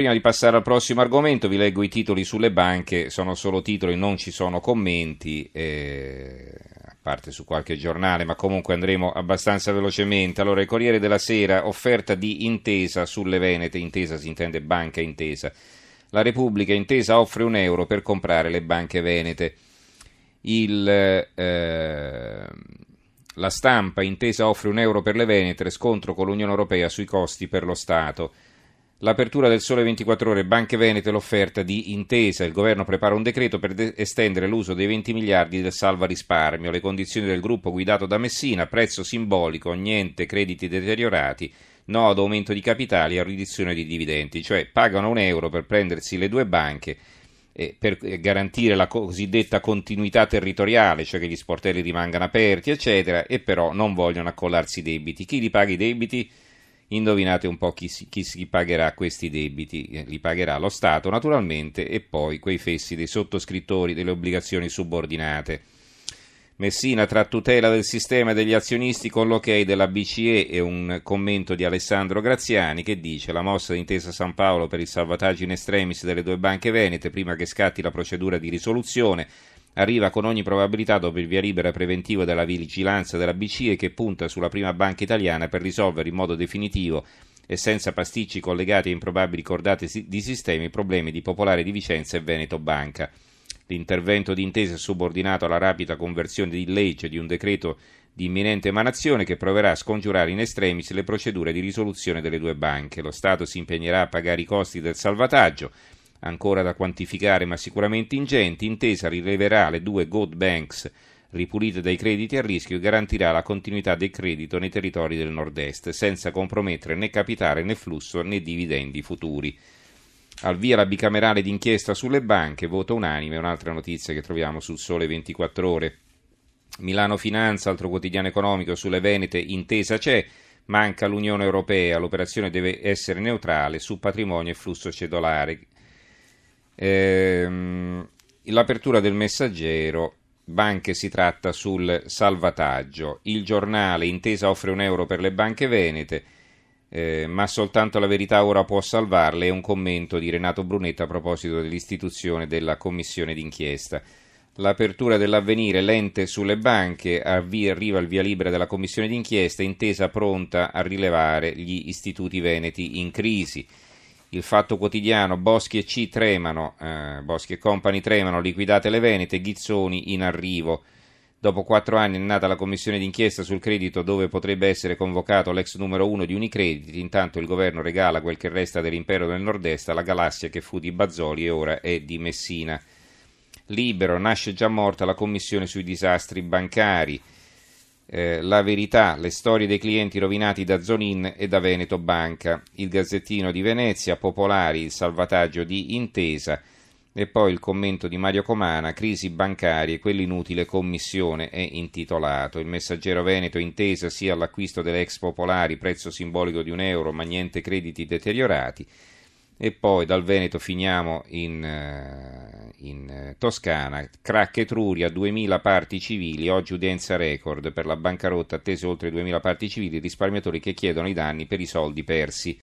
Prima di passare al prossimo argomento vi leggo i titoli sulle banche, sono solo titoli, non ci sono commenti, eh, a parte su qualche giornale, ma comunque andremo abbastanza velocemente. Allora, il Corriere della Sera, offerta di intesa sulle Venete, intesa si intende banca intesa. La Repubblica intesa offre un euro per comprare le banche venete. Il, eh, la stampa intesa offre un euro per le Venete, scontro con l'Unione Europea sui costi per lo Stato. L'apertura del Sole 24 Ore, Banche Venete, l'offerta di intesa. Il governo prepara un decreto per de- estendere l'uso dei 20 miliardi del salva risparmio. Le condizioni del gruppo guidato da Messina, prezzo simbolico, niente crediti deteriorati, no ad aumento di capitali e a riduzione di dividendi. Cioè pagano un euro per prendersi le due banche eh, per garantire la cosiddetta continuità territoriale, cioè che gli sportelli rimangano aperti, eccetera, e però non vogliono accollarsi i debiti. Chi li paga i debiti? Indovinate un po' chi si, chi pagherà questi debiti, eh, li pagherà lo Stato naturalmente e poi quei fessi dei sottoscrittori delle obbligazioni subordinate. Messina tra tutela del sistema e degli azionisti con l'ok della BCE e un commento di Alessandro Graziani che dice la mossa d'intesa San Paolo per il salvataggio in estremis delle due banche venete prima che scatti la procedura di risoluzione arriva con ogni probabilità dopo il via libera preventivo della vigilanza della BCE che punta sulla prima banca italiana per risolvere in modo definitivo e senza pasticci collegati a improbabili cordate di sistemi i problemi di Popolare di Vicenza e Veneto Banca. L'intervento di intesa è subordinato alla rapida conversione di legge di un decreto di imminente emanazione che proverà a scongiurare in estremis le procedure di risoluzione delle due banche. Lo Stato si impegnerà a pagare i costi del salvataggio ancora da quantificare ma sicuramente ingenti, intesa rileverà le due Gold Banks ripulite dai crediti a rischio e garantirà la continuità del credito nei territori del nord-est, senza compromettere né capitale né flusso né dividendi futuri. Al via la bicamerale d'inchiesta sulle banche, voto unanime, un'altra notizia che troviamo sul Sole 24 Ore. Milano Finanza, altro quotidiano economico sulle Venete, intesa c'è, manca l'Unione Europea, l'operazione deve essere neutrale su patrimonio e flusso cedolare. Ehm, l'apertura del messaggero, banche si tratta sul salvataggio. Il giornale, intesa offre un euro per le banche venete, eh, ma soltanto la verità ora può salvarle. È un commento di Renato Brunetta a proposito dell'istituzione della commissione d'inchiesta. L'apertura dell'avvenire, lente sulle banche, arriva il via libera della commissione d'inchiesta, intesa pronta a rilevare gli istituti veneti in crisi il Fatto Quotidiano, Boschi e C tremano, eh, Boschi e Company tremano, liquidate le Venete, Ghizzoni in arrivo. Dopo quattro anni è nata la commissione d'inchiesta sul credito dove potrebbe essere convocato l'ex numero uno di Unicredit, intanto il governo regala quel che resta dell'impero del nord-est alla galassia che fu di Bazzoli e ora è di Messina. Libero, nasce già morta la commissione sui disastri bancari eh, La verità, le storie dei clienti rovinati da Zonin e da Veneto Banca, il Gazzettino di Venezia, Popolari, il salvataggio di Intesa e poi il commento di Mario Comana, crisi bancarie, quell'inutile commissione è intitolato. Il messaggero Veneto intesa sia all'acquisto delle ex popolari, prezzo simbolico di un euro, ma niente crediti deteriorati. E poi dal Veneto finiamo in, eh, in eh, Toscana, crack Etruria, 2000 parti civili, oggi udienza record per la bancarotta, attese oltre 2000 parti civili, risparmiatori che chiedono i danni per i soldi persi.